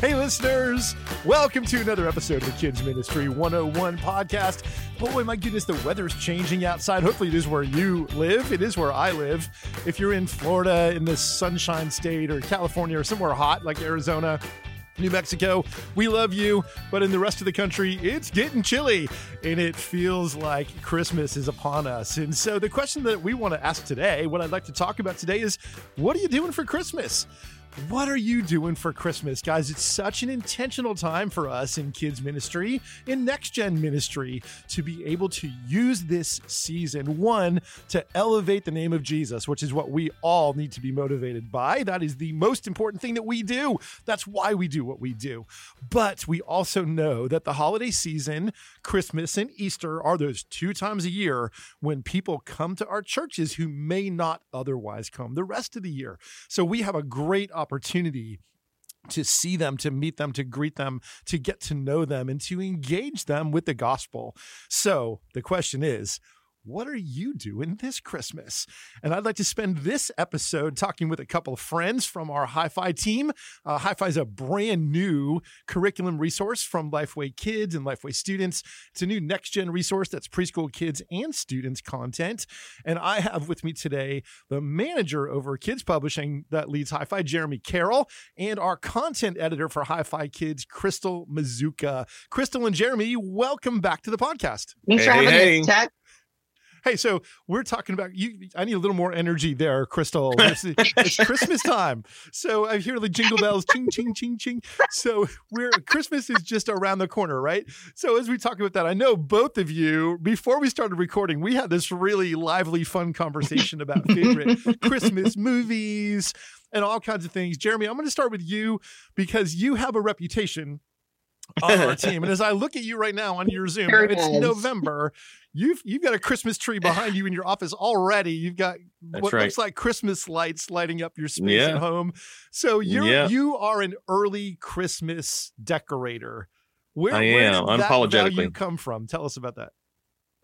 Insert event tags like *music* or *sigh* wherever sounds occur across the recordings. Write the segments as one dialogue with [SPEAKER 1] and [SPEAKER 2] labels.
[SPEAKER 1] Hey, listeners, welcome to another episode of the Kids Ministry 101 podcast. Boy, my goodness, the weather's changing outside. Hopefully, it is where you live. It is where I live. If you're in Florida, in the sunshine state, or California, or somewhere hot like Arizona, New Mexico, we love you. But in the rest of the country, it's getting chilly and it feels like Christmas is upon us. And so, the question that we want to ask today, what I'd like to talk about today is what are you doing for Christmas? What are you doing for Christmas, guys? It's such an intentional time for us in kids ministry, in next gen ministry, to be able to use this season, one, to elevate the name of Jesus, which is what we all need to be motivated by. That is the most important thing that we do. That's why we do what we do. But we also know that the holiday season, Christmas and Easter, are those two times a year when people come to our churches who may not otherwise come the rest of the year. So we have a great opportunity to see them, to meet them, to greet them, to get to know them, and to engage them with the gospel. So the question is, what are you doing this Christmas? And I'd like to spend this episode talking with a couple of friends from our Hyfi team. Uh, Hyfi is a brand new curriculum resource from Lifeway Kids and Lifeway students. It's a new next gen resource that's preschool kids and students content. And I have with me today the manager over Kids Publishing that leads Hyfi, Jeremy Carroll, and our content editor for Hyfi Kids, Crystal Mazzuca. Crystal and Jeremy, welcome back to the podcast.
[SPEAKER 2] Thanks for having
[SPEAKER 3] hey.
[SPEAKER 2] us, Ted.
[SPEAKER 1] Hey, so we're talking about you. I need a little more energy there, Crystal. It's, it's *laughs* Christmas time, so I hear the jingle bells, ching, ching, ching, ching. So we're Christmas is just around the corner, right? So as we talk about that, I know both of you before we started recording, we had this really lively, fun conversation about favorite *laughs* Christmas movies and all kinds of things. Jeremy, I'm going to start with you because you have a reputation on our *laughs* team. And as I look at you right now on your Zoom,
[SPEAKER 2] it
[SPEAKER 1] it's
[SPEAKER 2] is.
[SPEAKER 1] November. You've you've got a Christmas tree behind you in your office already. You've got
[SPEAKER 3] That's
[SPEAKER 1] what
[SPEAKER 3] right.
[SPEAKER 1] looks like Christmas lights lighting up your space
[SPEAKER 3] Yeah.
[SPEAKER 1] at home. So you're
[SPEAKER 3] Yeah.
[SPEAKER 1] you are an early Christmas decorator. Where,
[SPEAKER 3] I
[SPEAKER 1] where
[SPEAKER 3] am,
[SPEAKER 1] that
[SPEAKER 3] unapologetically.
[SPEAKER 1] value come from? Tell us about that.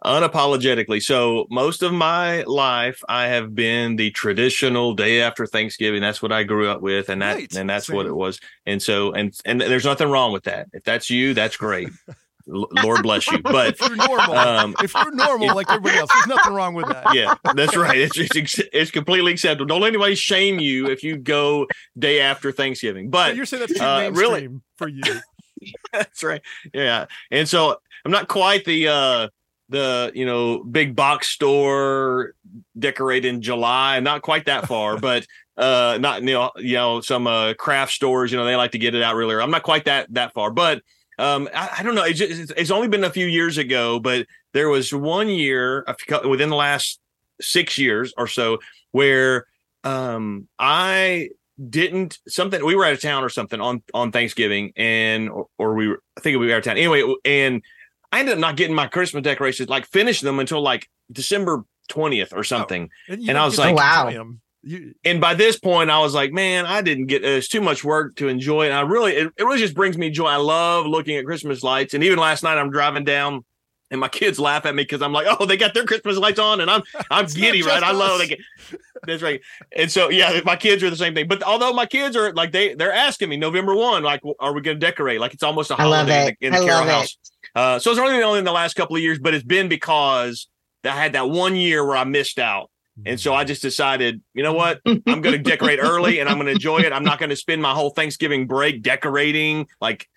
[SPEAKER 3] unapologetically. So most of my life, I have been the traditional day after Thanksgiving. That's what I grew up with, and that
[SPEAKER 1] Right.
[SPEAKER 3] and that's what it was. And so and and there's nothing wrong with that. If that's you, that's great. *laughs* Lord bless you. *laughs* But
[SPEAKER 1] If you're normal,
[SPEAKER 3] um,
[SPEAKER 1] if you're normal like everybody else, there's nothing wrong with that.
[SPEAKER 3] yeah, that's right. It's, it's *laughs* it's completely acceptable. Don't let anybody shame you if you go day after Thanksgiving.
[SPEAKER 1] But
[SPEAKER 3] But
[SPEAKER 1] you're saying that's too
[SPEAKER 3] uh,
[SPEAKER 1] mainstream
[SPEAKER 3] really-
[SPEAKER 1] for you. *laughs*
[SPEAKER 3] That's right. Yeah. And so I'm not quite the uh the you know big box store decorate in July. Not quite that far, but uh not you know you know some uh craft stores, you know, they like to get it out really early. I'm not quite that that far, but um I, I don't know. It's, just, it's- it's only been a few years ago, but there was one year within the last six years or so where um I didn't something we were out of town or something on on Thanksgiving and or, or we were I think we were out of town anyway and I ended up not getting my Christmas decorations like finish them until like December 20th or something
[SPEAKER 1] you
[SPEAKER 3] And
[SPEAKER 1] don't
[SPEAKER 3] I was
[SPEAKER 1] get to
[SPEAKER 2] like- Wow.
[SPEAKER 1] Enjoy 'em. You,
[SPEAKER 3] and by this point I was like man I didn't get it's too much work to enjoy and I really it, it really just brings me joy I love looking at Christmas lights and even last night I'm driving down and my kids laugh at me because I'm like, oh, they got their Christmas lights on, and I'm *laughs* I'm giddy, right?
[SPEAKER 1] just
[SPEAKER 3] I love
[SPEAKER 1] us.
[SPEAKER 3] they get, that's right. And so yeah, my kids are the same thing. But although my kids are like they they're asking me November one, like, are we going to decorate? Like it's almost a
[SPEAKER 2] I love
[SPEAKER 3] holiday
[SPEAKER 2] it.
[SPEAKER 3] in the, in the
[SPEAKER 2] I
[SPEAKER 3] Carroll house. Uh, so it's only only in the last couple of years, but it's been because I had that one year where I missed out. And so I just decided, you know what? *laughs* I'm going to decorate early and I'm going to enjoy it. I'm not going to spend my whole Thanksgiving break decorating. Like,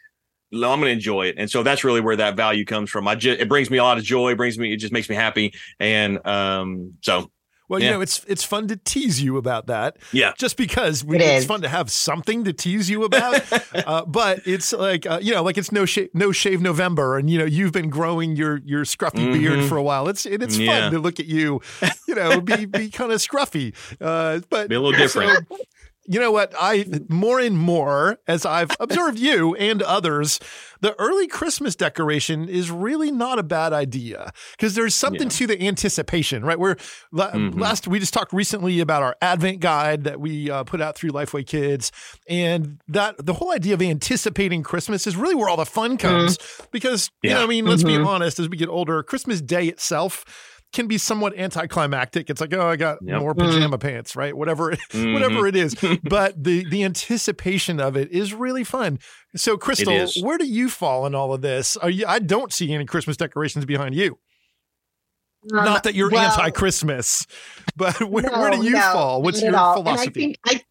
[SPEAKER 3] no, I'm going to enjoy it. And so that's really where that value comes from. I just, it brings me a lot of joy. It brings me, it just makes me happy. And um, so,
[SPEAKER 1] Well, you know, it's it's fun to tease you about that.
[SPEAKER 3] Yeah.
[SPEAKER 1] Just because we,
[SPEAKER 2] It
[SPEAKER 1] it's fun to have something to tease you about. *laughs* uh, but it's like uh, you know, like it's no shave no shave November, and you know, you've been growing your your scruffy beard
[SPEAKER 3] Mhm.
[SPEAKER 1] for a while. It's and it's
[SPEAKER 3] Yeah.
[SPEAKER 1] fun to look at you, you know, be be kind of scruffy. Uh, but
[SPEAKER 3] be a little different.
[SPEAKER 1] so, you know what? I more and more as I've *laughs* observed you and others, the early Christmas decoration is really not a bad idea because there's something
[SPEAKER 3] Yeah.
[SPEAKER 1] to the anticipation, right? Where
[SPEAKER 3] Mhm.
[SPEAKER 1] last we just talked recently about our Advent guide that we uh, put out through Lifeway Kids, and that the whole idea of anticipating Christmas is really where all the fun comes because you know, I mean, let's be
[SPEAKER 2] Mhm.
[SPEAKER 1] honest, as we get older, Christmas Day itself can be somewhat anticlimactic. It's like, oh, I got
[SPEAKER 3] Yep.
[SPEAKER 1] more pajama pants, right? Whatever, *laughs*
[SPEAKER 3] Mhm.
[SPEAKER 1] whatever it is. *laughs* But the the anticipation of it is really fun. So, Crystal, where do you fall in all of this? Are you? I don't see any Christmas decorations behind you.
[SPEAKER 2] Um,
[SPEAKER 1] Not that you're
[SPEAKER 2] well,
[SPEAKER 1] anti-Christmas, *laughs* but where, where do you
[SPEAKER 2] no,
[SPEAKER 1] fall? What's your philosophy?
[SPEAKER 2] And I think I,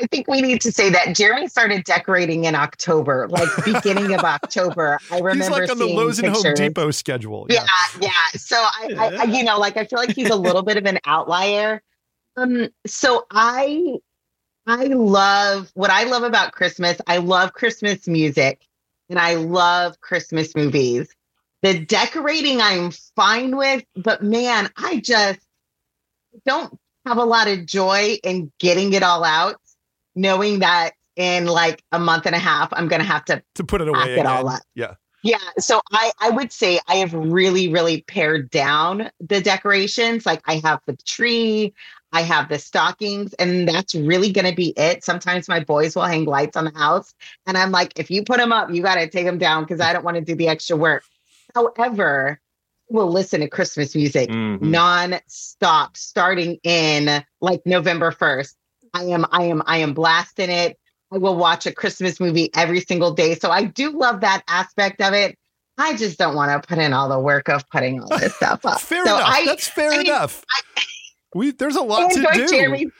[SPEAKER 2] I think we need to say that Jeremy started decorating in October, like beginning of *laughs* October. I remember
[SPEAKER 1] He's like on the Lowe's and Home. Depot schedule.
[SPEAKER 2] Yeah, yeah. So I, I, I, you know, like I feel like he's a little bit of an outlier. Um, so I, I love what I love about Christmas. I love Christmas music, and I love Christmas movies. The decorating I'm fine with, but man, I just don't have a lot of joy in getting it all out, knowing that in like a month and a half, I'm going to have to
[SPEAKER 1] to put it away.
[SPEAKER 2] it all up.
[SPEAKER 1] Yeah.
[SPEAKER 2] Yeah. So I, I would say I have really, really pared down the decorations. Like I have the tree, I have the stockings, and that's really going to be it. Sometimes my boys will hang lights on the house. And I'm like, if you put them up, you got to take them down because I don't want to do the extra work. However, we'll listen to Christmas music
[SPEAKER 3] Mhm.
[SPEAKER 2] non-stop starting in like November 1st. I am I am I am blasting it. I will watch a Christmas movie every single day. So I do love that aspect of it. I just don't want to put in all the work of putting all this stuff up. *laughs*
[SPEAKER 1] Fair
[SPEAKER 2] so
[SPEAKER 1] enough.
[SPEAKER 2] I,
[SPEAKER 1] That's fair
[SPEAKER 2] I
[SPEAKER 1] enough. we there's a lot *laughs* to do.
[SPEAKER 2] Jeremy's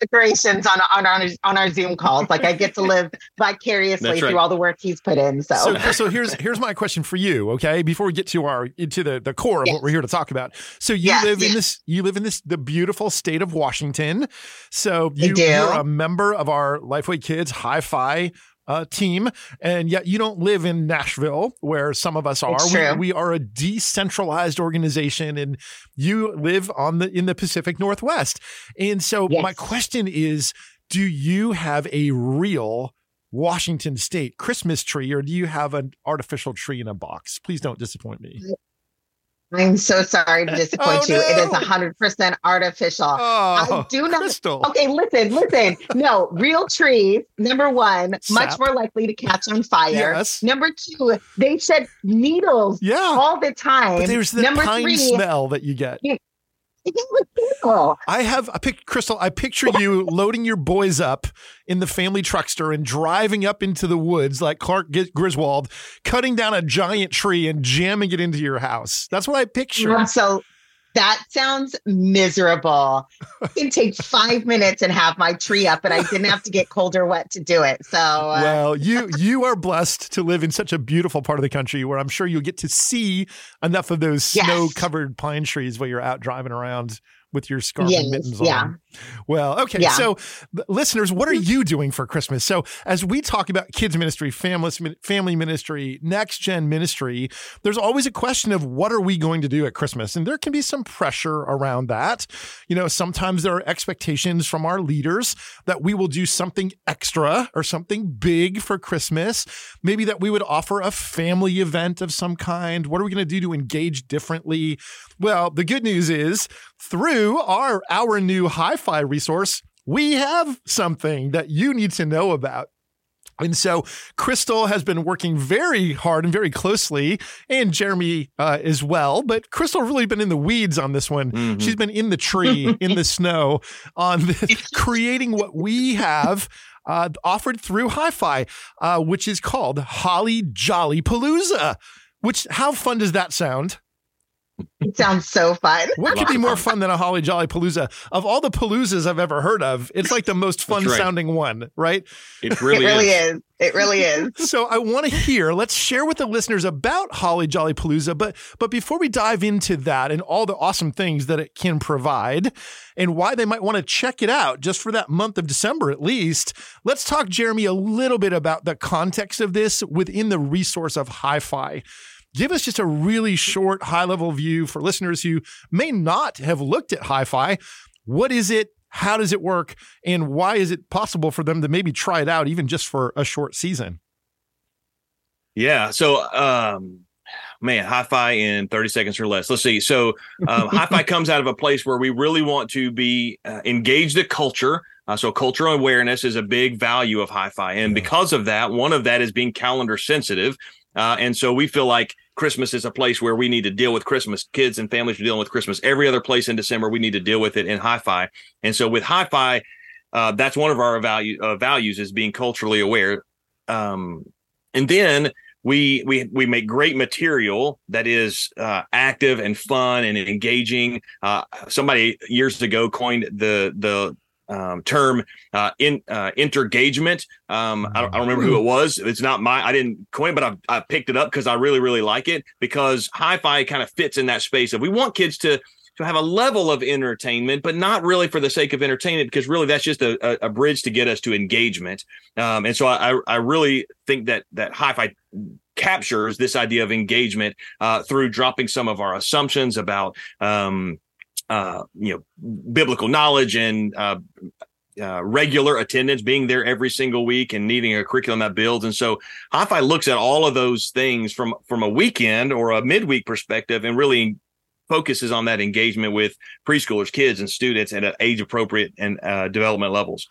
[SPEAKER 2] decorations on on our on our Zoom calls. Like I get to live *laughs* vicariously
[SPEAKER 3] right.
[SPEAKER 2] through all the work he's put in. So,
[SPEAKER 1] So, so here's here's my question for you. Okay, before we get to our into the the core of
[SPEAKER 2] Yes.
[SPEAKER 1] what we're here to talk about. So you
[SPEAKER 2] Yes,
[SPEAKER 1] live in this you live in this the beautiful state of Washington. So you, you're a member of our Lifeway Kids Hyfi. Uh, team, and yet you don't live in Nashville, where some of us are. We, we are a decentralized organization, and you live on the in the Pacific Northwest. And so,
[SPEAKER 2] Yes.
[SPEAKER 1] my question is: Do you have a real Washington State Christmas tree, or do you have an artificial tree in a box? Please don't disappoint me.
[SPEAKER 2] I'm so sorry to disappoint
[SPEAKER 1] Oh,
[SPEAKER 2] you. It is 100% artificial.
[SPEAKER 1] Oh, I
[SPEAKER 2] do not-
[SPEAKER 1] Crystal.
[SPEAKER 2] Okay, listen, listen. No, real trees, number one, much more likely to catch on fire.
[SPEAKER 1] Yes.
[SPEAKER 2] Number two, they shed needles
[SPEAKER 1] Yeah,
[SPEAKER 2] all the time.
[SPEAKER 1] but there's the
[SPEAKER 2] number
[SPEAKER 1] pine
[SPEAKER 2] three,
[SPEAKER 1] smell that you get.
[SPEAKER 2] It was people.
[SPEAKER 1] I have a pic, Crystal. I picture you *laughs* loading your boys up in the family truckster and driving up into the woods like Clark G- Griswold, cutting down a giant tree and jamming it into your house. That's what I picture.
[SPEAKER 2] So that sounds miserable. It can take *laughs* five minutes and have my tree up, and I didn't have to get cold or wet to do it. So uh,
[SPEAKER 1] Well, you you are blessed to live in such a beautiful part of the country where I'm sure you'll get to see enough of those
[SPEAKER 2] Yes.
[SPEAKER 1] snow-covered pine trees while you're out driving around with your scarf
[SPEAKER 2] Yes,
[SPEAKER 1] and mittens
[SPEAKER 2] yeah.
[SPEAKER 1] on. Well, okay.
[SPEAKER 2] Yeah.
[SPEAKER 1] So, listeners, what are mm-hmm. you doing for Christmas? So, as we talk about kids ministry, family family ministry, next gen ministry, there's always a question of what are we going to do at Christmas, and there can be some pressure around that. You know, sometimes there are expectations from our leaders that we will do something extra or something big for Christmas. Maybe that we would offer a family event of some kind. What are we going to do to engage differently? Well, the good news is through our our new Hyfi resource, we have something that you need to know about. And so Crystal has been working very hard and very closely, and Jeremy uh, as well. But Crystal really been in the weeds on this one.
[SPEAKER 3] Mhm.
[SPEAKER 1] She's been in the tree, in the snow, *laughs* on the, creating what we have uh, offered through Hyfi, uh, which is called Holly Jolly Palooza. Which how fun does that sound?
[SPEAKER 2] It sounds so fun.
[SPEAKER 1] What could be more fun than a Holly Jolly Palooza? Of all the Paloozas I've ever heard of, it's like the most fun
[SPEAKER 3] right.
[SPEAKER 1] sounding one, right?
[SPEAKER 3] It really,
[SPEAKER 2] it really
[SPEAKER 3] is.
[SPEAKER 2] is. It really is. *laughs*
[SPEAKER 1] So I want to hear, let's share with the listeners about Holly Jolly Palooza. But but before we dive into that and all the awesome things that it can provide and why they might want to check it out just for that month of December at least, let's talk, Jeremy, a little bit about the context of this within the resource of Hyfi. Give us just a really short, high level view for listeners who may not have looked at Hyfi. What is it? How does it work? And why is it possible for them to maybe try it out even just for a short season?
[SPEAKER 3] Yeah. So, um, man, Hyfi in 30 seconds or less. Let's see. So, um, *laughs* Hyfi comes out of a place where we really want to be uh, engage the culture. Uh, so, cultural awareness is a big value of Hyfi, and
[SPEAKER 1] Yeah.
[SPEAKER 3] because of that, one of that is being calendar sensitive. Uh, and so we feel like Christmas is a place where we need to deal with Christmas. Kids and families are dealing with Christmas. Every other place in December, we need to deal with it in Hyfi. And so with Hyfi, uh, that's one of our value uh, values is being culturally aware. Um, and then we we we make great material that is uh, active and fun and engaging. Uh, somebody years ago coined the the um, term uh, in uh, intergagement. Um, I, don't, I, don't, remember who it was. It's not my. I didn't coin, but I, I picked it up because I really really like it because Hyfi kind of fits in that space If we want kids to to have a level of entertainment, but not really for the sake of entertainment, because really that's just a, a, bridge to get us to engagement. Um, and so I, I really think that that Hyfi captures this idea of engagement uh, through dropping some of our assumptions about um, uh, you know biblical knowledge and uh, uh, regular attendance, being there every single week, and needing a curriculum that builds. And so, Hyfi looks at all of those things from from a weekend or a midweek perspective, and really focuses on that engagement with preschoolers, kids, and students at age appropriate and uh, development levels.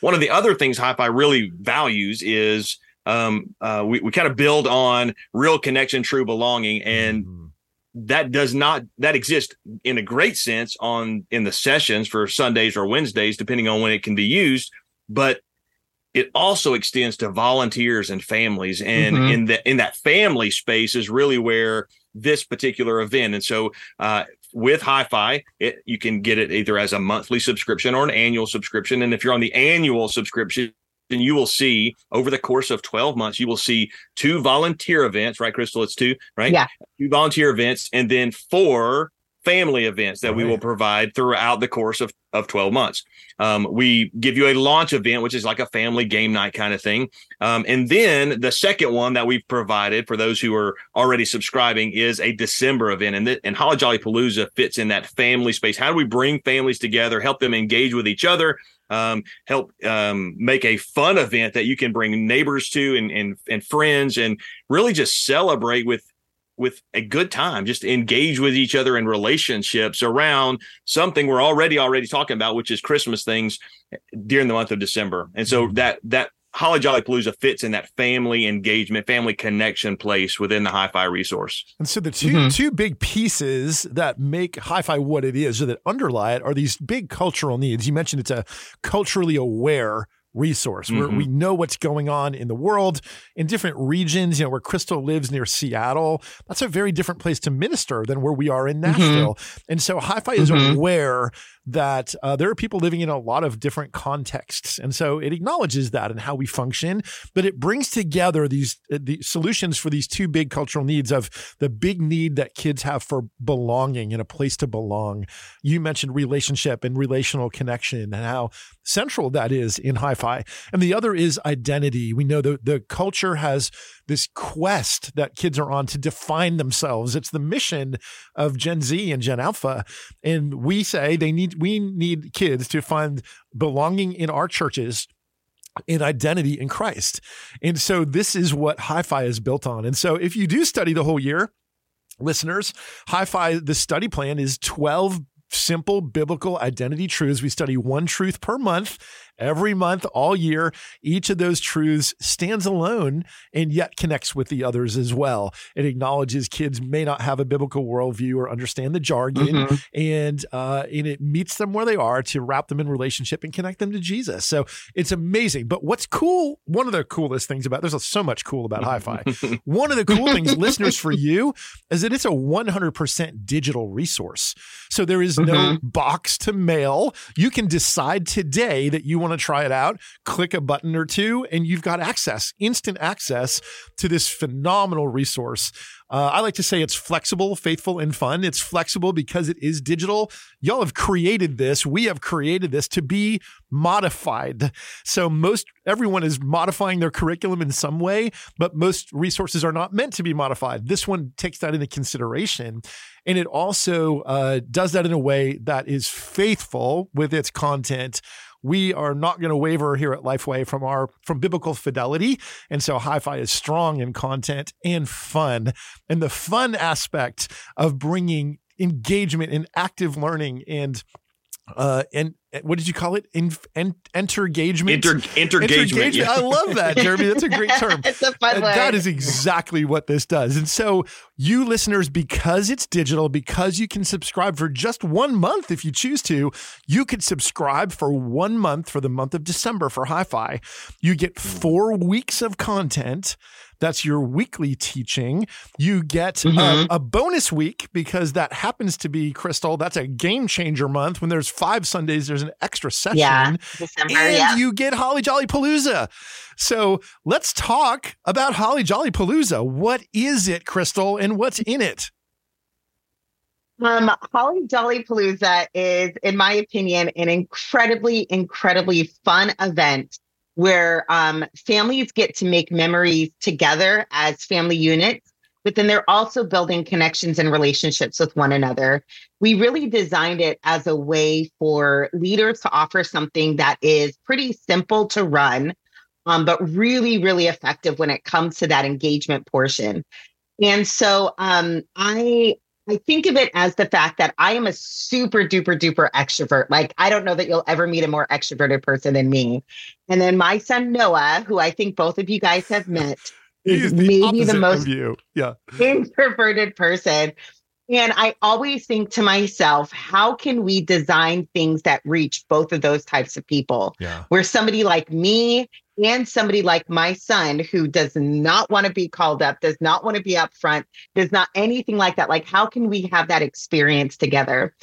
[SPEAKER 3] One of the other things Hyfi really values is um, uh, we, we kind of build on real connection, true belonging, and mm-hmm that does not that exists in a great sense on in the sessions for Sundays or Wednesdays, depending on when it can be used. But it also extends to volunteers and families, and mm-hmm. in that in that family space is really where this particular event. And so, uh, with Hyfi, it, you can get it either as a monthly subscription or an annual subscription. And if you're on the annual subscription, and you will see over the course of 12 months, you will see two volunteer events, right, Crystal? It's two, right?
[SPEAKER 2] Yeah.
[SPEAKER 3] Two volunteer events, and then four family events that right. we will provide throughout the course of, of 12 months. Um, we give you a launch event, which is like a family game night kind of thing. Um, and then the second one that we've provided for those who are already subscribing is a December event. And, th- and Holly Jolly Palooza fits in that family space. How do we bring families together, help them engage with each other, um, help um, make a fun event that you can bring neighbors to and, and and friends and really just celebrate with with a good time just engage with each other in relationships around something we're already already talking about which is christmas things during the month of december and so mm-hmm. that that Holly Jolly Palooza fits in that family engagement, family connection place within the Hyfi resource.
[SPEAKER 1] And so the 2 mm-hmm. two big pieces that make Hyfi what it is, or that underlie it, are these big cultural needs. You mentioned it's a culturally aware resource where mm-hmm. we know what's going on in the world in different regions you know where crystal lives near seattle that's a very different place to minister than where we are in mm-hmm. nashville mm-hmm. and so Hyfi is mm-hmm. aware that uh, there are people living in a lot of different contexts and so it acknowledges that and how we function but it brings together these uh, the solutions for these two big cultural needs of the big need that kids have for belonging and a place to belong you mentioned relationship and relational connection and how central that is in Hyfi and the other is identity we know that the culture has this quest that kids are on to define themselves it's the mission of gen z and gen alpha and we say they need we need kids to find belonging in our churches in identity in Christ. And so this is what Hyfi is built on. And so if you do study the whole year, listeners, Hyfi the study plan is 12 simple biblical identity truths. We study one truth per month every month, all year. Each of those truths stands alone and yet connects with the others as well. It acknowledges kids may not have a biblical worldview or understand the jargon, mm-hmm. and uh, and it meets them where they are to wrap them in relationship and connect them to Jesus. So it's amazing. But what's cool? One of the coolest things about there's so much cool about Hyfi. *laughs* one of the cool things, listeners, for you is that it's a 100% digital resource. So there is no mm-hmm. box to mail. You can decide today that you want to try it out, click a button or two, and you've got access, instant access to this phenomenal resource. Uh, I like to say it's flexible, faithful, and fun. It's flexible because it is digital. Y'all have created this. We have created this to be modified. So most everyone is modifying their curriculum in some way, but most resources are not meant to be modified. This one takes that into consideration. And it also uh, does that in a way that is faithful with its content we are not going to waver here at Lifeway from our from biblical fidelity. And so Hyfi is strong in content and fun. And the fun aspect of bringing engagement and active learning and uh, and what did you call it? In, en, entergagement.
[SPEAKER 3] Inter, intergagement.
[SPEAKER 1] Yeah. I love that, Jeremy. That's a great term. *laughs*
[SPEAKER 2] it's a fun
[SPEAKER 1] And
[SPEAKER 2] word.
[SPEAKER 1] that is exactly what this does. And so, you listeners, because it's digital, because you can subscribe for just one month if you choose to, you could subscribe for one month for the month of December for Hyfi. You get hmm. four weeks of content. That's your weekly teaching. You get a,
[SPEAKER 2] Mhm.
[SPEAKER 1] a bonus week because that happens to be, Crystal, that's a game changer month. When there's five Sundays, there's an extra session
[SPEAKER 2] Yeah. December.
[SPEAKER 1] and
[SPEAKER 2] yeah.
[SPEAKER 1] you get Holly Jolly Palooza. So let's talk about Holly Jolly Palooza. What is it, Crystal, and what's in it?
[SPEAKER 2] Um, Holly Jolly Palooza is, in my opinion, an incredibly, incredibly fun event where um, families get to make memories together as family units, but then they're also building connections and relationships with one another. We really designed it as a way for leaders to offer something that is pretty simple to run, um, but really, really effective when it comes to that engagement portion. And so um, I I think of it as the fact that I am a super duper duper extrovert. Like, I don't know that you'll ever meet a more extroverted person than me. And then my son Noah, who I think both of you guys have *laughs* met,
[SPEAKER 1] He's
[SPEAKER 2] is
[SPEAKER 1] the
[SPEAKER 2] maybe the most
[SPEAKER 1] you. Yeah.
[SPEAKER 2] introverted person. And I always think to myself, how can we design things that reach both of those types of people?
[SPEAKER 1] Yeah.
[SPEAKER 2] Where somebody like me and somebody like my son, who does not want to be called up, does not want to be up front, does not anything like that. Like, how can we have that experience together?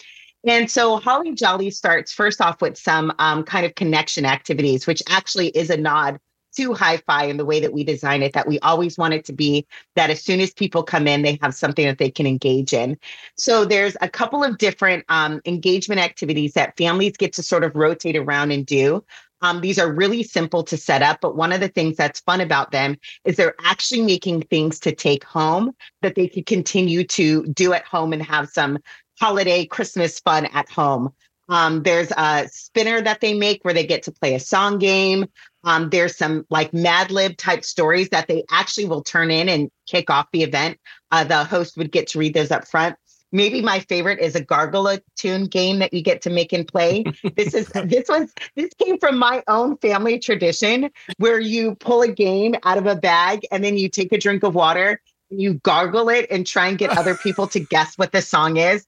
[SPEAKER 2] And so Holly Jolly starts first off with some um, kind of connection activities, which actually is a nod to Hyfi in the way that we design it that we always want it to be that as soon as people come in they have something that they can engage in so there's a couple of different um, engagement activities that families get to sort of rotate around and do um, these are really simple to set up but one of the things that's fun about them is they're actually making things to take home that they could continue to do at home and have some holiday christmas fun at home um, there's a spinner that they make where they get to play a song game. Um, there's some like Mad Lib type stories that they actually will turn in and kick off the event. Uh, the host would get to read those up front. Maybe my favorite is a gargle tune game that you get to make and play. *laughs* This is this was this came from my own family tradition where you pull a game out of a bag and then you take a drink of water and you gargle it and try and get other people to guess what the song is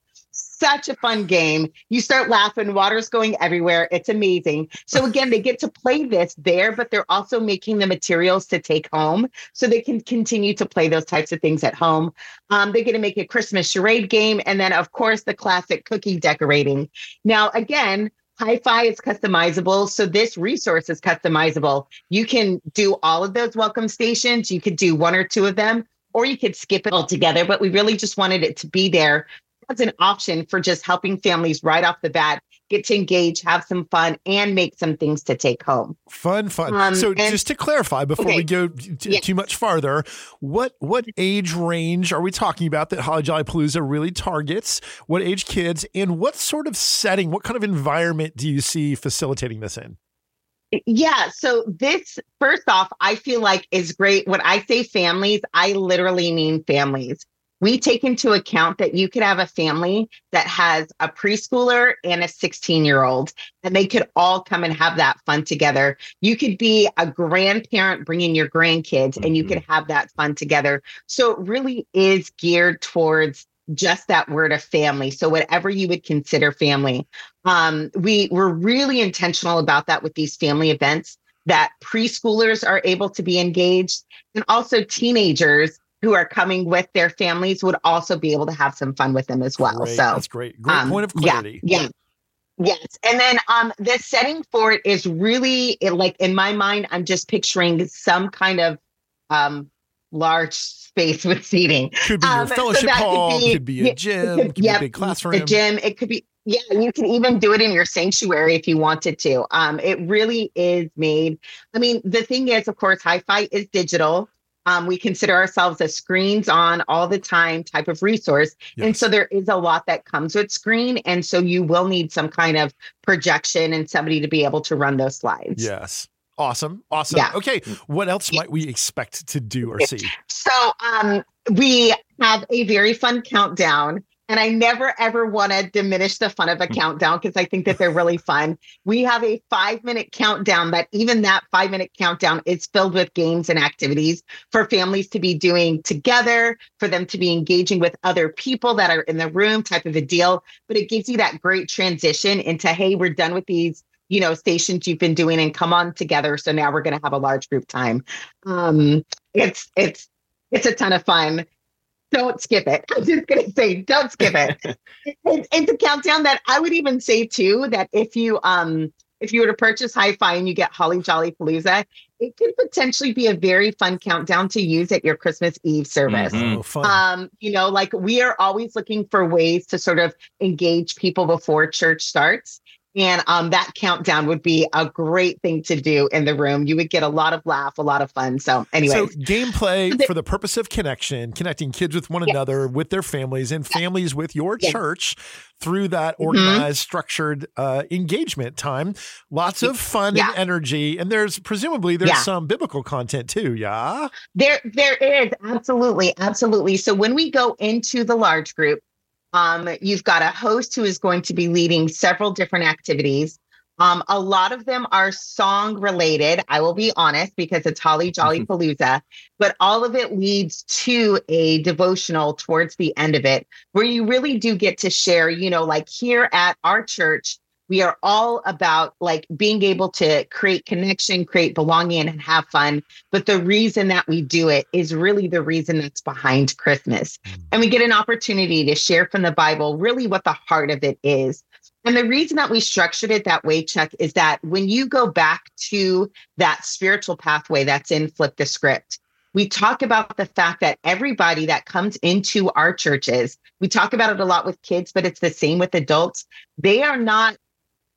[SPEAKER 2] such a fun game. You start laughing, water's going everywhere. It's amazing. So *laughs* again, they get to play this there, but they're also making the materials to take home so they can continue to play those types of things at home. Um, they get to make a Christmas charade game. And then, of course, the classic cookie decorating. Now, again, Hyfi is customizable, so this resource is customizable. You can do all of those welcome stations. You could do one or two of them, or you could skip it altogether. But we really just wanted it to be there as an option for just helping families right off the bat get to engage, have some fun, and make some things to take home.
[SPEAKER 1] Fun, fun.
[SPEAKER 2] Um,
[SPEAKER 1] so
[SPEAKER 2] and-
[SPEAKER 1] just to clarify before
[SPEAKER 2] Okay.
[SPEAKER 1] we go t-
[SPEAKER 2] Yes.
[SPEAKER 1] too much farther, what what age range are we talking about that Holly Jolly Palooza really targets? What age kids and what sort of setting, what kind of environment do you see facilitating this in?
[SPEAKER 2] Yeah. So this, first off, I feel like is great. When I say families, I literally mean families. We take into account that you could have a family that has a preschooler and a 16 year old, and they could all come and have that fun together. You could be a grandparent bringing your grandkids, and you
[SPEAKER 1] Mhm.
[SPEAKER 2] could have that fun together. So it really is geared towards just that word of family. So whatever you would consider family um, we were really intentional about that with these family events that preschoolers are able to be engaged and also teenagers who are coming with their families would also be able to have some fun with them as well
[SPEAKER 1] Great.
[SPEAKER 2] so
[SPEAKER 1] that's great. Great
[SPEAKER 2] um,
[SPEAKER 1] point of clarity.
[SPEAKER 2] Yeah. Yes. And then um the setting for it is really it, like in my mind, I'm just picturing some kind of um large space *laughs* with seating.
[SPEAKER 1] Could be your
[SPEAKER 2] Um, so
[SPEAKER 1] fellowship
[SPEAKER 2] could
[SPEAKER 1] hall,
[SPEAKER 2] be-
[SPEAKER 1] could be a gym,
[SPEAKER 2] could-
[SPEAKER 1] could be a big classroom.
[SPEAKER 2] The gym, it could be yeah, you can even do it in your sanctuary if you wanted to. Um, it really is made. I mean, the thing is, of course, Hyfi is digital. Um, we consider ourselves a screens on all the time type of resource. And so there is a lot that comes with screen. And so you will need some kind of projection and somebody to be able to run those slides.
[SPEAKER 1] Yes. Awesome. Awesome.
[SPEAKER 2] Yeah.
[SPEAKER 1] Okay. What else might we expect to do or see?
[SPEAKER 2] So um, we have a very fun countdown. And I never ever want to diminish the fun of a countdown because I think that they're really fun. We have a five minute countdown that even that five minute countdown is filled with games and activities for families to be doing together, for them to be engaging with other people that are in the room, type of a deal. But it gives you that great transition into, hey, we're done with these you know stations you've been doing and come on together so now we're going to have a large group time um it's it's it's a ton of fun don't skip it. *laughs* I'm just going to say, don't skip it. it's, it's a countdown that I would even say too that if you um if you were to purchase Hyfi and you get Holly Jolly Palooza, it could potentially be a very fun countdown to use at your Christmas Eve service.
[SPEAKER 1] Mm-hmm. Oh,
[SPEAKER 2] um, you know, like we are always looking for ways to sort of engage people before church starts. And um, that countdown would be a great thing to do in the room. You would get a lot of laugh, a lot of fun. So, anyway, so
[SPEAKER 1] gameplay for the purpose of connection, connecting kids with one yes. another, with their families, and families with your yes. church through that mm-hmm. organized, mm-hmm. structured uh, engagement time. Lots of fun yeah. and energy, and there's presumably there's yeah. some biblical content too. Yeah,
[SPEAKER 2] there there is absolutely, absolutely. So when we go into the large group um, you've got a host who is going to be leading several different activities. Um, a lot of them are song related. I will be honest because it's Holly Jolly mm-hmm. Palooza, but all of it leads to a devotional towards the end of it where you really do get to share, you know, like here at our church, we are all about like being able to create connection, create belonging, and have fun. But the reason that we do it is really the reason that's behind Christmas. Mm. And we get an opportunity to share from the Bible really what the heart of it is. And the reason that we structured it that way, Chuck, is that when you go back to that spiritual pathway that's in Flip the Script, we talk about the fact that everybody that comes into our churches, we talk about it a lot with kids, but it's the same with adults. They are not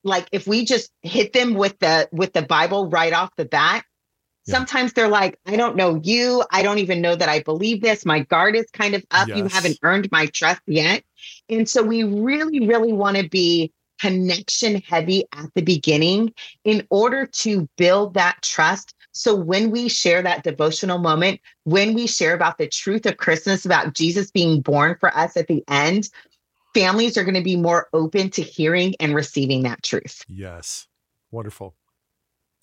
[SPEAKER 2] like if we just hit them with the with the bible right off the bat yeah. sometimes they're like i don't know you. I don't even know that i believe this. My guard is kind of up. Yes. you haven't earned my trust yet. And so we really really want to be connection heavy at the beginning in order to build that trust. So when we share that devotional moment, when we share about the truth of Christmas, about Jesus being born for us at the end, families are going to be more open to hearing and receiving that truth.
[SPEAKER 1] Yes. Wonderful.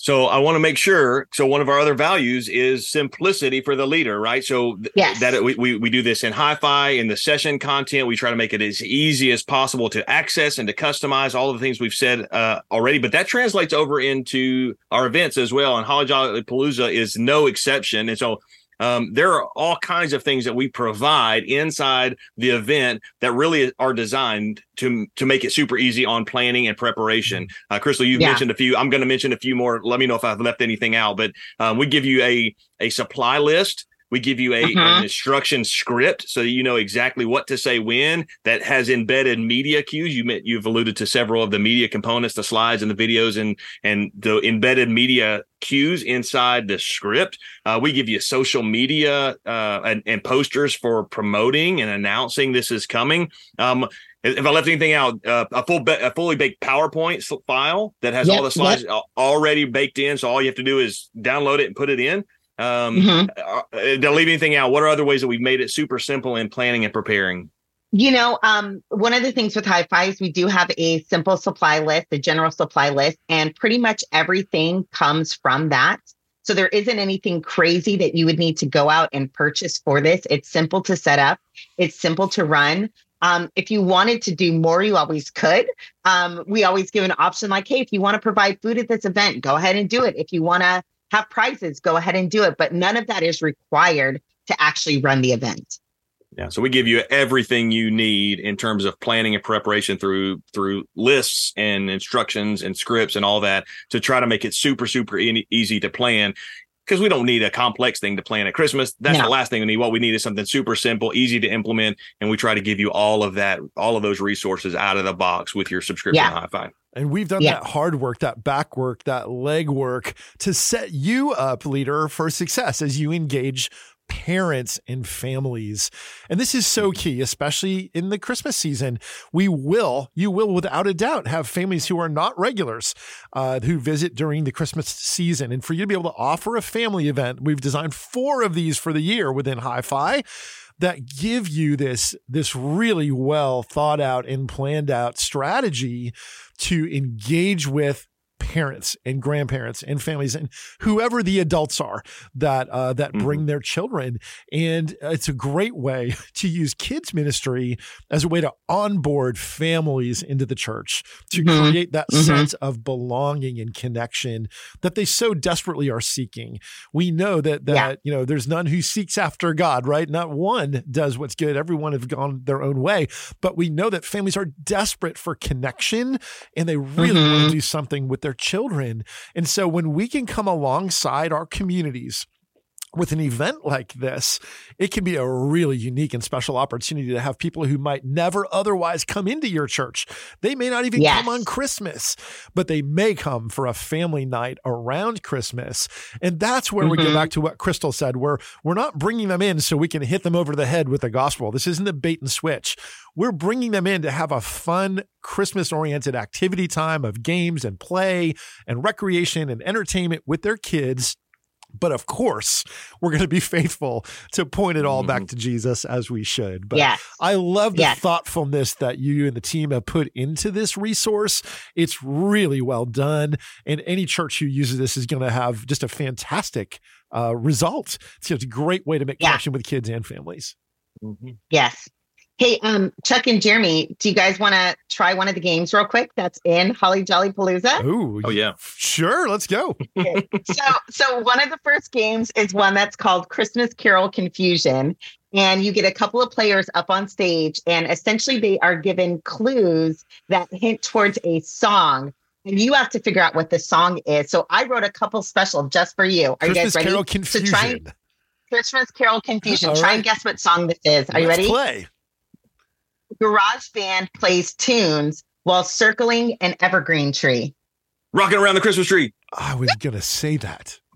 [SPEAKER 3] So I want to make sure. So one of our other values is simplicity for the leader, right? So th- yes. that we, we we do this in Hyfi in the session content. We try to make it as easy as possible to access and to customize all of the things we've said uh, already. But that translates over into our events as well. And Holly Jolly Palooza is no exception. And so um, there are all kinds of things that we provide inside the event that really are designed to to make it super easy on planning and preparation. Uh, Crystal, you've yeah. mentioned a few. I'm going to mention a few more. Let me know if I've left anything out. But um, we give you a a supply list we give you a, an mm-hmm. instruction script so you know exactly what to say when. That has embedded media cues. You met, you've alluded to several of the media components, the slides and the videos, and and the embedded media cues inside the script. Uh, we give you social media uh, and, and, posters for promoting and announcing this is coming. Um, if I left anything out, uh, a full a fully baked PowerPoint file that has yep, all the slides yep. already baked in. So all you have to do is download it and put it in. Um, mm-hmm. Uh, uh leave anything out? What are other ways that we've made it super simple in planning and preparing?
[SPEAKER 2] You know, um, one of the things with Hyfi is we do have a simple supply list, a general supply list, and pretty much everything comes from that. So there isn't anything crazy that you would need to go out and purchase for this. It's simple to set up. It's simple to run. Um, if you wanted to do more, you always could. Um, we always give an option like, hey, if you want to provide food at this event, go ahead and do it. If you want to have prizes, go ahead and do it. But none of that is required to actually run the event.
[SPEAKER 3] Yeah, so we give you everything you need in terms of planning and preparation through through lists and instructions and scripts and all that to try to make it super super e- easy to plan because we don't need a complex thing to plan at Christmas. That's no. the last thing we need. What we need is something super simple, easy to implement, and we try to give you all of that, all of those resources out of the box with your subscription yeah. Hyfi.
[SPEAKER 1] And we've done yeah. that hard work, that back work, that leg work to set you up, leader, for success as you engage parents and families. And this is so key, especially in the Christmas season. We will, you will without a doubt have families who are not regulars uh, who visit during the Christmas season. And for you to be able to offer a family event, we've designed four of these for the year within Hyfi that give you this this really well thought out and planned out strategy to engage with parents and grandparents and families and whoever the adults are that uh, that
[SPEAKER 3] Mhm.
[SPEAKER 1] bring their children and it's a great way *laughs* to use kids ministry as a way to onboard families into the church to
[SPEAKER 2] Mhm.
[SPEAKER 1] create that
[SPEAKER 2] Mhm.
[SPEAKER 1] sense of belonging and connection that they so desperately are seeking we know that that
[SPEAKER 2] Yeah.
[SPEAKER 1] you know there's none who seeks after god right not one does what's good everyone have gone their own way but we know that families are desperate for connection and they really want to do something with their children. And so when we can come alongside our communities with an event like this, it can be a really unique and special opportunity to have people who might never otherwise come into your church. They may not even
[SPEAKER 2] Yes.
[SPEAKER 1] come on Christmas, but they may come for a family night around Christmas. And that's where we go
[SPEAKER 2] Mhm.
[SPEAKER 1] back to what Crystal said, where we're not bringing them in so we can hit them over the head with the gospel. This isn't a bait and switch. We're bringing them in to have a fun Christmas oriented activity time of games and play and recreation and entertainment with their kids. But of course, we're going to be faithful to point it all back to Jesus as we should. But
[SPEAKER 2] yes.
[SPEAKER 1] I love the
[SPEAKER 2] Yes.
[SPEAKER 1] thoughtfulness that you and the team have put into this resource. It's really well done. And any church who uses this is going to have just a fantastic uh, result. So it's a great way to make
[SPEAKER 2] Yeah.
[SPEAKER 1] connection with kids and families.
[SPEAKER 3] Mhm.
[SPEAKER 2] Yes. Hey, um, Chuck and Jeremy, do you guys want to try one of the games real quick? That's in Holly Jolly Palooza.
[SPEAKER 1] Ooh,
[SPEAKER 3] Oh yeah.
[SPEAKER 1] Sure, let's go.
[SPEAKER 2] so, so one of the first games is one that's called Christmas Carol Confusion, and you get a couple of players up on stage, and essentially they are given clues that hint towards a song. And you have to figure out what the song is. So I wrote a couple special just for you. Are you
[SPEAKER 1] Christmas
[SPEAKER 2] guys ready?
[SPEAKER 1] Carol
[SPEAKER 2] So
[SPEAKER 1] Confusion.
[SPEAKER 2] try Christmas Carol Confusion.
[SPEAKER 1] All
[SPEAKER 2] Try
[SPEAKER 1] right.
[SPEAKER 2] and guess what song this is. Are you
[SPEAKER 1] Let's
[SPEAKER 2] ready?
[SPEAKER 1] play.
[SPEAKER 2] Garage band plays tunes while circling an evergreen tree.
[SPEAKER 3] Rocking around the Christmas tree.
[SPEAKER 1] I was going to say that. *laughs*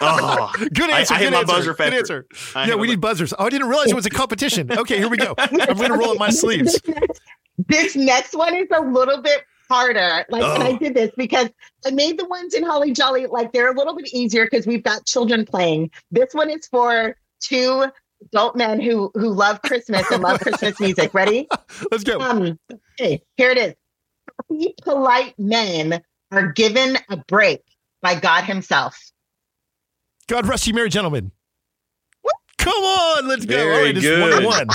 [SPEAKER 3] Oh, *laughs*
[SPEAKER 1] Good answer.
[SPEAKER 3] I hit
[SPEAKER 1] good
[SPEAKER 3] my
[SPEAKER 1] answer,
[SPEAKER 3] buzzer
[SPEAKER 1] Good answer.
[SPEAKER 3] I
[SPEAKER 1] yeah, we need buzzers. Oh, I didn't realize it was a competition. Okay, here we go. I'm going to roll up my sleeves.
[SPEAKER 2] This *laughs* next, this next one is a little bit harder. Like, and I
[SPEAKER 3] Oh.
[SPEAKER 2] did this because I made the ones in Holly Jolly like they're a little bit easier because we've got children playing. This one is for two adult men who who love Christmas and love Christmas music. *laughs* Ready?
[SPEAKER 1] Let's go.
[SPEAKER 2] Um, okay, here it is. Happy, polite men are given a break by God Himself.
[SPEAKER 1] God rest you, merry gentlemen. Come on, let's go.
[SPEAKER 3] Very
[SPEAKER 1] All right, it's one
[SPEAKER 3] good.
[SPEAKER 1] to one.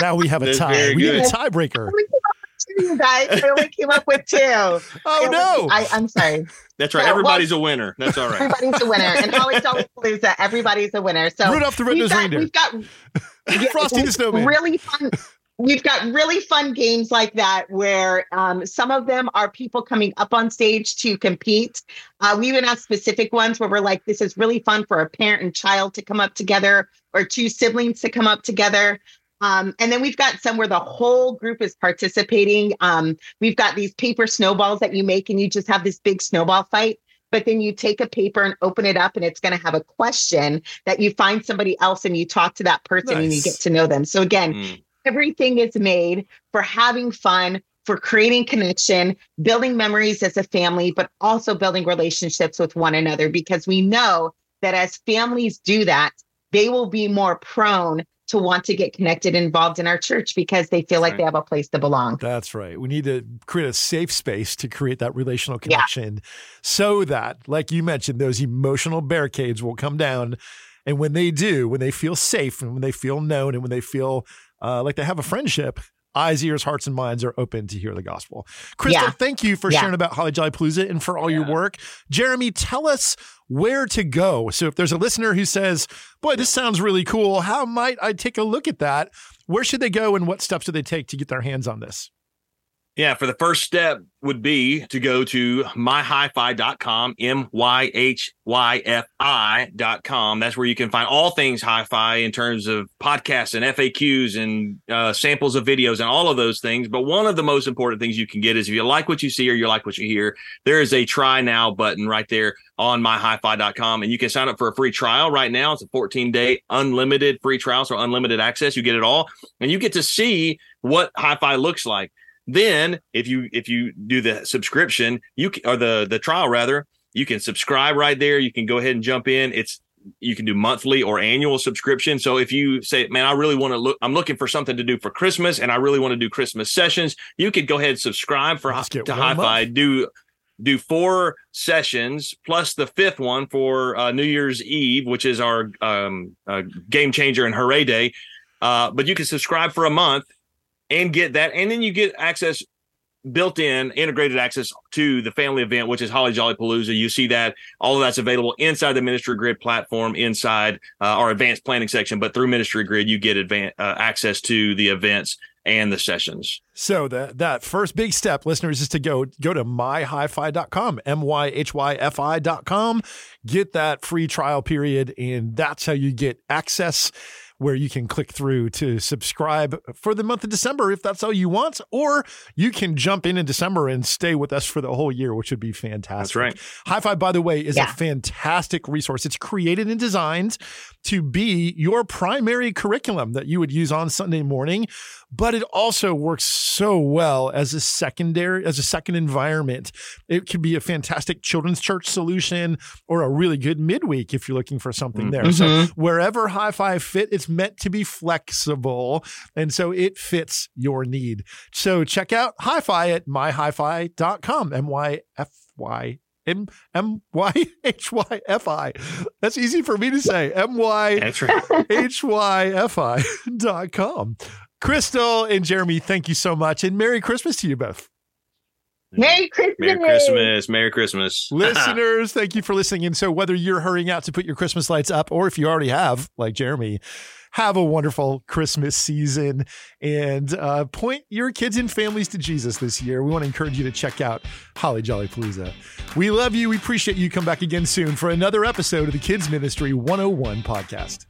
[SPEAKER 1] Now we have a
[SPEAKER 3] That's
[SPEAKER 1] tie.
[SPEAKER 3] very
[SPEAKER 1] We need a tiebreaker.
[SPEAKER 2] Two, you guys. I only came up with two. *laughs*
[SPEAKER 1] Oh no!
[SPEAKER 2] I, I'm sorry.
[SPEAKER 3] that's right.
[SPEAKER 2] Yeah, *laughs* well-
[SPEAKER 3] Everybody's a winner. That's all right.
[SPEAKER 2] Everybody's a winner. And Holly Jolly *laughs* Palooza, everybody's a winner. So
[SPEAKER 1] Rudolph the
[SPEAKER 2] we've
[SPEAKER 1] Red-Nosed
[SPEAKER 2] got,
[SPEAKER 1] Reindeer.
[SPEAKER 2] we've got yeah,
[SPEAKER 1] Frosty the Snowman.
[SPEAKER 2] really fun. We've got really fun games like that where um, some of them are people coming up on stage to compete. Uh, we even have specific ones where we're like, this is really fun for a parent and child to come up together or two siblings to come up together. Um, and then we've got some where the whole group is participating. Um, we've got these paper snowballs that you make and you just have this big snowball fight. But then you take a paper and open it up, and it's going to have a question that you find somebody else and you talk to that person and you get to know them. So, again,
[SPEAKER 3] Mm.
[SPEAKER 2] everything is made for having fun, for creating connection, building memories as a family, but also building relationships with one another because we know that as families do that, they will be more prone to want to get connected involved in our church because they feel like
[SPEAKER 3] Right.
[SPEAKER 2] they have a place to belong.
[SPEAKER 1] That's right. We need to create a safe space to create that relational
[SPEAKER 2] Yeah.
[SPEAKER 1] connection so that, like you mentioned, those emotional barricades will come down. And when they do, when they feel safe and when they feel known and when they feel uh, like they have a friendship, eyes, ears, hearts, and minds are open to hear the gospel. Crystal,
[SPEAKER 2] Yeah.
[SPEAKER 1] thank you for
[SPEAKER 2] Yeah.
[SPEAKER 1] sharing about Holly Jolly Palooza and for all your work. Jeremy, tell us where to go. So if there's a listener who says, boy, this sounds really cool, how might I take a look at that? Where should they go and what steps do they take to get their hands on this?
[SPEAKER 3] Yeah, for the first step would be to go to myhyfi.com, M Y H Y F I.com. That's where you can find all things Hyfi in terms of podcasts and FAQs and uh, samples of videos and all of those things. But one of the most important things you can get is if you like what you see or you like what you hear, there is a try now button right there on myhyfi.com. And you can sign up for a free trial right now. It's a 14 day unlimited free trial, so unlimited access. You get it all and you get to see what Hyfi looks like then if you if you do the subscription you can, or the the trial rather you can subscribe right there you can go ahead and jump in it's you can do monthly or annual subscription. So if you say, man, I really want to look, I'm looking for something to do for Christmas and I really want to do Christmas sessions, you could go ahead and subscribe for to Hyfi, do do four sessions plus the fifth one for uh, New Year's Eve, which is our um, uh, game changer and hooray day. Uh, but you can subscribe for a month and get that, and then you get access built in integrated access to the family event, which is Holly Jolly Palooza. You see that all of that's available inside the Ministry Grid platform, inside uh, our advanced planning section. But through Ministry Grid, you get advanced uh, access to the events and the sessions.
[SPEAKER 1] So that that first big step, listeners, is to go go to myhyfi.com, M-Y-H-Y-F-I.com, get that free trial period, and that's how you get access where you can click through to subscribe for the month of December if that's all you want, or you can jump in in December and stay with us for the whole year, which would be fantastic.
[SPEAKER 3] That's right.
[SPEAKER 1] Hyfi, by the way, is yeah. a fantastic resource. It's created and designed to be your primary curriculum that you would use on Sunday morning, but it also works so well as a secondary, as a second environment. It could be a fantastic children's church solution or a really good midweek if you're looking for something mm-hmm. there. So mm-hmm. wherever Hyfi fit, it's meant to be flexible. And so it fits your need. So check out Hyfi at myhyfi.com, M-Y-F-Y M M Y H Y F I. That's easy for me to say. M Y H Y F I dot com. Crystal and Jeremy, thank you so much. And Merry Christmas to you both.
[SPEAKER 2] Merry Christmas.
[SPEAKER 3] Merry Christmas. Merry Christmas. *laughs*
[SPEAKER 1] Listeners, thank you for listening. And so, whether you're hurrying out to put your Christmas lights up or if you already have, like Jeremy, have a wonderful Christmas season and uh, point your kids and families to Jesus this year. We want to encourage you to check out Holly Jolly Palooza. We love you. We appreciate you. Come back again soon for another episode of the Kids Ministry 101 podcast.